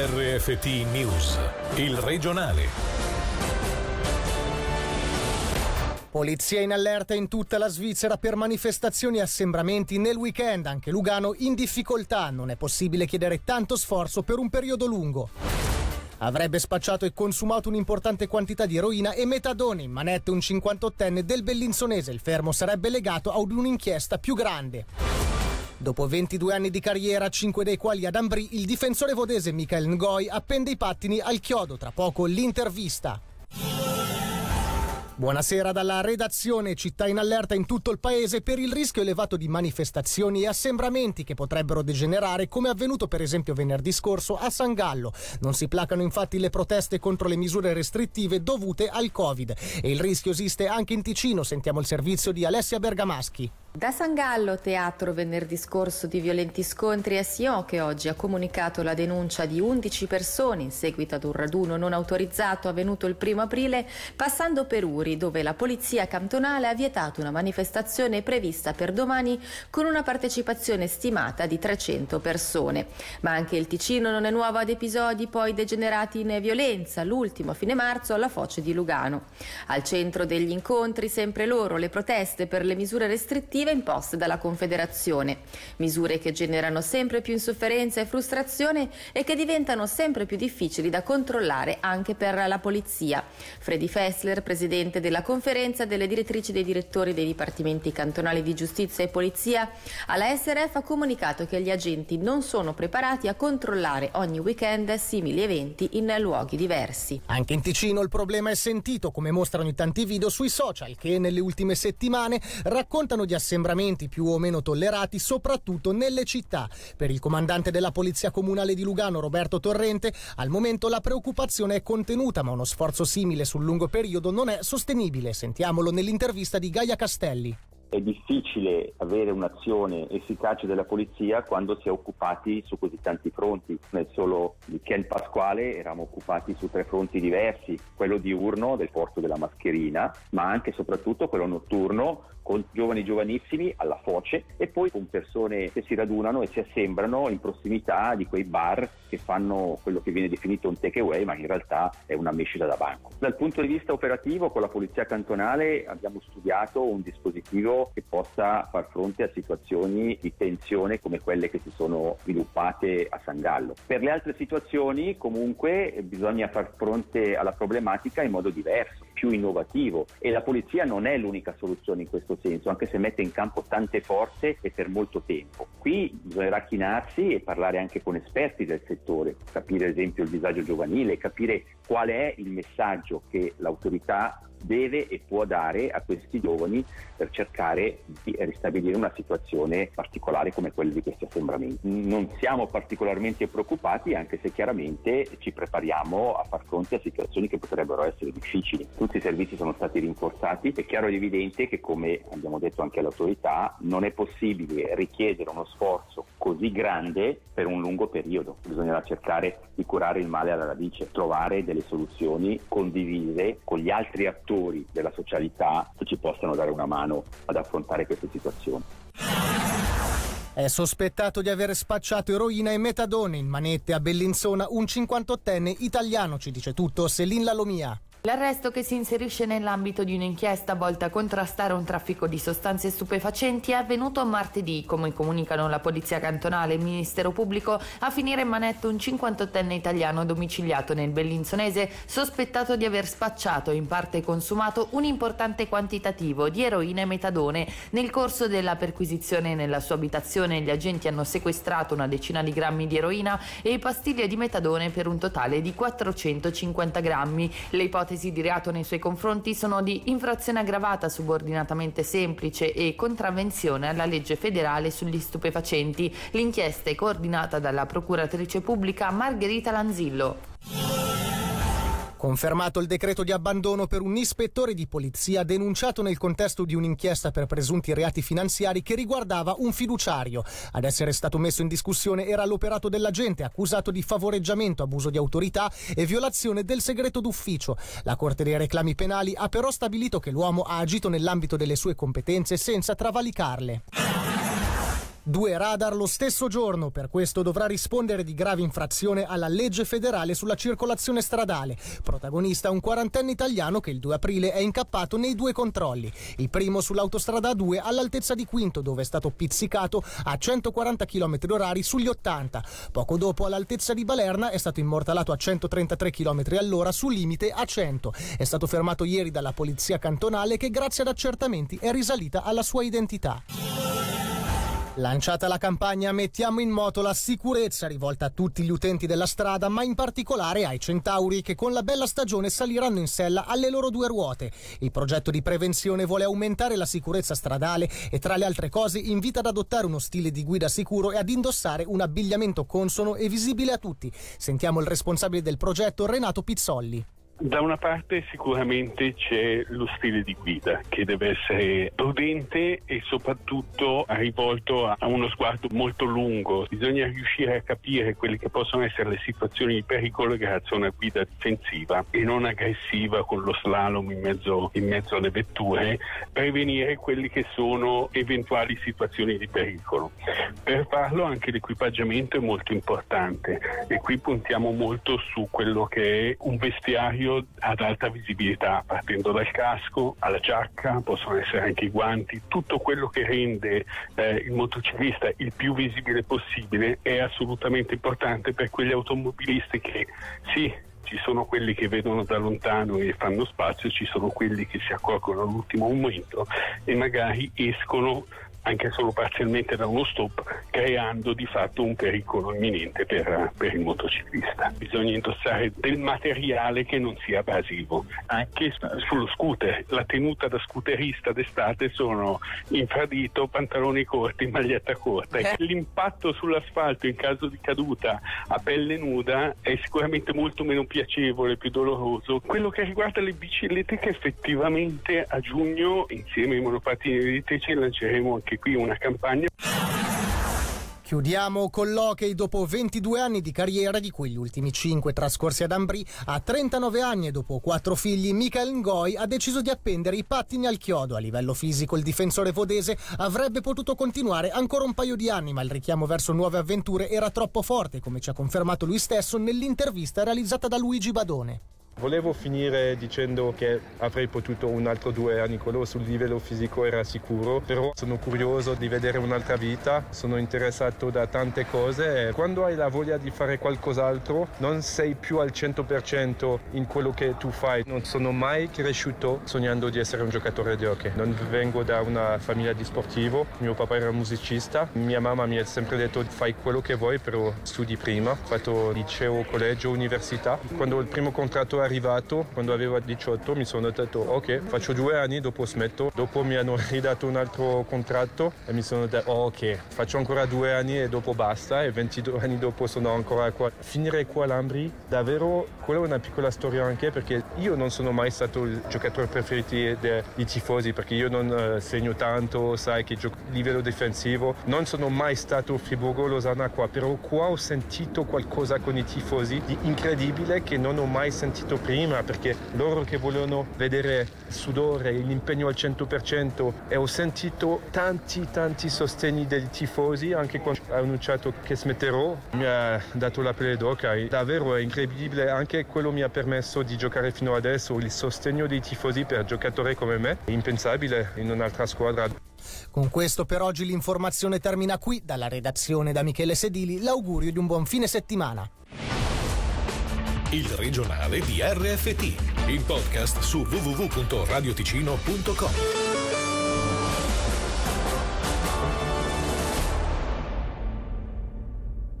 RFT News, il regionale. Polizia in allerta in tutta la Svizzera per manifestazioni e assembramenti nel weekend, anche Lugano in difficoltà, non è possibile chiedere tanto sforzo per un periodo lungo. Avrebbe spacciato e consumato un'importante quantità di eroina e metadone in manette un 58enne del Bellinzonese. Il fermo sarebbe legato ad un'inchiesta più grande. Dopo 22 anni di carriera, 5 dei quali ad Ambri, il difensore vodese Michael Ngoi appende i pattini al chiodo. Tra poco l'intervista. Buonasera dalla redazione Città in allerta in tutto il paese per il rischio elevato di manifestazioni e assembramenti che potrebbero degenerare come avvenuto per esempio venerdì scorso a San Gallo. Non si placano infatti le proteste contro le misure restrittive dovute al Covid e il rischio esiste anche in Ticino. Sentiamo il servizio di Alessia Bergamaschi. Da San Gallo, teatro venerdì scorso di violenti scontri, è Sion che oggi ha comunicato la denuncia di 11 persone in seguito ad un raduno non autorizzato avvenuto il primo aprile, passando per Uri, dove la polizia cantonale ha vietato una manifestazione prevista per domani con una partecipazione stimata di 300 persone. Ma anche il Ticino non è nuovo ad episodi poi degenerati in violenza, l'ultimo a fine marzo alla foce di Lugano. Al centro degli incontri sempre loro le proteste per le misure restrittive imposte dalla Confederazione, misure che generano sempre più insofferenza e frustrazione e che diventano sempre più difficili da controllare anche per la polizia. Freddy Fessler, presidente della conferenza delle direttrici dei direttori dei dipartimenti cantonali di giustizia e polizia, alla SRF ha comunicato che gli agenti non sono preparati a controllare ogni weekend simili eventi in luoghi diversi. Anche in Ticino il problema è sentito, come mostrano i tanti video sui social che nelle ultime settimane raccontano di assembramenti più o meno tollerati, soprattutto nelle città. Per il comandante della Polizia Comunale di Lugano, Roberto Torrente, al momento la preoccupazione è contenuta, ma uno sforzo simile sul lungo periodo non è sostenibile. Sentiamolo nell'intervista di Gaia Castelli. È difficile avere un'azione efficace della polizia quando si è occupati su così tanti fronti. Nel solo weekend pasquale eravamo occupati su tre fronti diversi, quello diurno del porto della mascherina, ma anche e soprattutto quello notturno con giovani giovanissimi alla foce e poi con persone che si radunano e si assembrano in prossimità di quei bar che fanno quello che viene definito un takeaway ma in realtà è una mescita da banco. Dal punto di vista operativo con la polizia cantonale abbiamo studiato un dispositivo che possa far fronte a situazioni di tensione come quelle che si sono sviluppate a San Gallo. Per le altre situazioni comunque bisogna far fronte alla problematica in modo diverso più innovativo e la polizia non è l'unica soluzione in questo senso, anche se mette in campo tante forze e per molto tempo. Qui bisognerà chinarsi e parlare anche con esperti del settore, capire ad esempio il disagio giovanile, capire qual è il messaggio che l'autorità deve e può dare a questi giovani per cercare di ristabilire una situazione particolare come quella di questi assembramenti. Non siamo particolarmente preoccupati anche se chiaramente ci prepariamo a far fronte a situazioni che potrebbero essere difficili. Tutti i servizi sono stati rinforzati, è chiaro ed evidente che come abbiamo detto anche all'autorità non è possibile richiedere uno sforzo così grande per un lungo periodo, bisognerà cercare di curare il male alla radice, trovare delle soluzioni condivise con gli altri attori della socialità che ci possano dare una mano ad affrontare queste situazioni. È sospettato di aver spacciato eroina e metadone in manette a Bellinzona un 58enne italiano, ci dice tutto Selin Lalomia. L'arresto che si inserisce nell'ambito di un'inchiesta volta a contrastare un traffico di sostanze stupefacenti è avvenuto martedì, come comunicano la Polizia Cantonale e il Ministero Pubblico, a finire in manetto un 58enne italiano domiciliato nel Bellinzonese, sospettato di aver spacciato e in parte consumato un importante quantitativo di eroina e metadone. Nel corso della perquisizione nella sua abitazione gli agenti hanno sequestrato una decina di grammi di eroina e pastiglie di metadone per un totale di 450 grammi. Le ipotesi ipotesi di reato nei suoi confronti sono di infrazione aggravata subordinatamente semplice e contravvenzione alla legge federale sugli stupefacenti. L'inchiesta è coordinata dalla procuratrice pubblica Margherita Lanzillo. Confermato il decreto di abbandono per un ispettore di polizia denunciato nel contesto di un'inchiesta per presunti reati finanziari che riguardava un fiduciario. Ad essere stato messo in discussione era l'operato dell'agente accusato di favoreggiamento, abuso di autorità e violazione del segreto d'ufficio. La Corte dei reclami penali ha però stabilito che l'uomo ha agito nell'ambito delle sue competenze senza travalicarle. Due radar lo stesso giorno, per questo dovrà rispondere di grave infrazione alla legge federale sulla circolazione stradale. Protagonista un quarantenne italiano che il 2 aprile è incappato nei due controlli. Il primo sull'autostrada A2 all'altezza di Quinto, dove è stato pizzicato a 140 km h sugli 80. Poco dopo all'altezza di Balerna è stato immortalato a 133 km all'ora sul limite a 100. È stato fermato ieri dalla polizia cantonale che grazie ad accertamenti è risalita alla sua identità. Lanciata la campagna Mettiamo in moto la sicurezza rivolta a tutti gli utenti della strada, ma in particolare ai centauri che con la bella stagione saliranno in sella alle loro due ruote. Il progetto di prevenzione vuole aumentare la sicurezza stradale e tra le altre cose invita ad adottare uno stile di guida sicuro e ad indossare un abbigliamento consono e visibile a tutti. Sentiamo il responsabile del progetto Renato Pizzolli. Da una parte sicuramente c'è lo stile di guida che deve essere prudente e soprattutto rivolto a uno sguardo molto lungo. Bisogna riuscire a capire quelle che possono essere le situazioni di pericolo grazie a una guida difensiva e non aggressiva con lo slalom in mezzo, in mezzo alle vetture, prevenire quelle che sono eventuali situazioni di pericolo. Per farlo anche l'equipaggiamento è molto importante e qui puntiamo molto su quello che è un vestiario accesorio ad alta visibilità, partendo dal casco alla giacca, possono essere anche i guanti, tutto quello che rende eh, il motociclista il più visibile possibile è assolutamente importante per quegli automobilisti che sì, ci sono quelli che vedono da lontano e fanno spazio, ci sono quelli che si accorgono all'ultimo momento e magari escono anche solo parzialmente da uno stop, creando di fatto un pericolo imminente per, per, il motociclista. Bisogna indossare del materiale che non sia abrasivo. Anche sullo scooter, la tenuta da scooterista d'estate sono infradito, pantaloni corti, maglietta corta. Eh. L'impatto sull'asfalto in caso di caduta a pelle nuda è sicuramente molto meno piacevole, più doloroso. Quello che riguarda le biciclette che effettivamente a giugno insieme ai monopattini elettrici lanceremo anche qui una campagna. Chiudiamo con l'hockey dopo 22 anni di carriera, di cui gli ultimi 5 trascorsi ad Ambri. A 39 anni e dopo 4 figli, Michael Ngoi ha deciso di appendere i pattini al chiodo. A livello fisico, il difensore vodese avrebbe potuto continuare ancora un paio di anni, ma il richiamo verso nuove avventure era troppo forte, come ci ha confermato lui stesso nell'intervista realizzata da Luigi Badone. Volevo finire dicendo che avrei potuto un altro due anni loro sul livello fisico era sicuro, però sono curioso di vedere un'altra vita, sono interessato da tante cose e quando hai la voglia di fare qualcos'altro non sei più al 100% in quello che tu fai. Non sono mai cresciuto sognando di essere un giocatore di hockey, non vengo da una famiglia di sportivo, mio papà era musicista, mia mamma mi ha sempre detto fai quello che vuoi però studi prima, ho fatto liceo, collegio, università. Quando il primo contratto è arrivato quando avevo 18 mi sono detto ok faccio due anni dopo smetto. Dopo mi hanno ridato un altro contratto e mi sono detto ok faccio ancora due anni e dopo basta e 22 anni dopo sono ancora qua. Finire qua all'Ambri davvero quella è una piccola storia anche perché io non sono mai stato il giocatore preferito dei tifosi perché io non uh, segno tanto sai che gioco a livello difensivo. Non sono mai stato Friburgo-Losanna qua però qua ho sentito qualcosa con i tifosi di incredibile che non ho mai sentito prima perché loro che volevano vedere il sudore, l'impegno al 100% e ho sentito tanti tanti sostegni dei tifosi anche quando ho annunciato che smetterò mi ha dato la pelle d'oca davvero è incredibile anche quello mi ha permesso di giocare fino adesso il sostegno dei tifosi per giocatori come me è impensabile in un'altra squadra con questo per oggi l'informazione termina qui. Dalla redazione da Michele Sedili l'augurio di un buon fine settimana il regionale di RFT, il podcast su www.radioticino.com.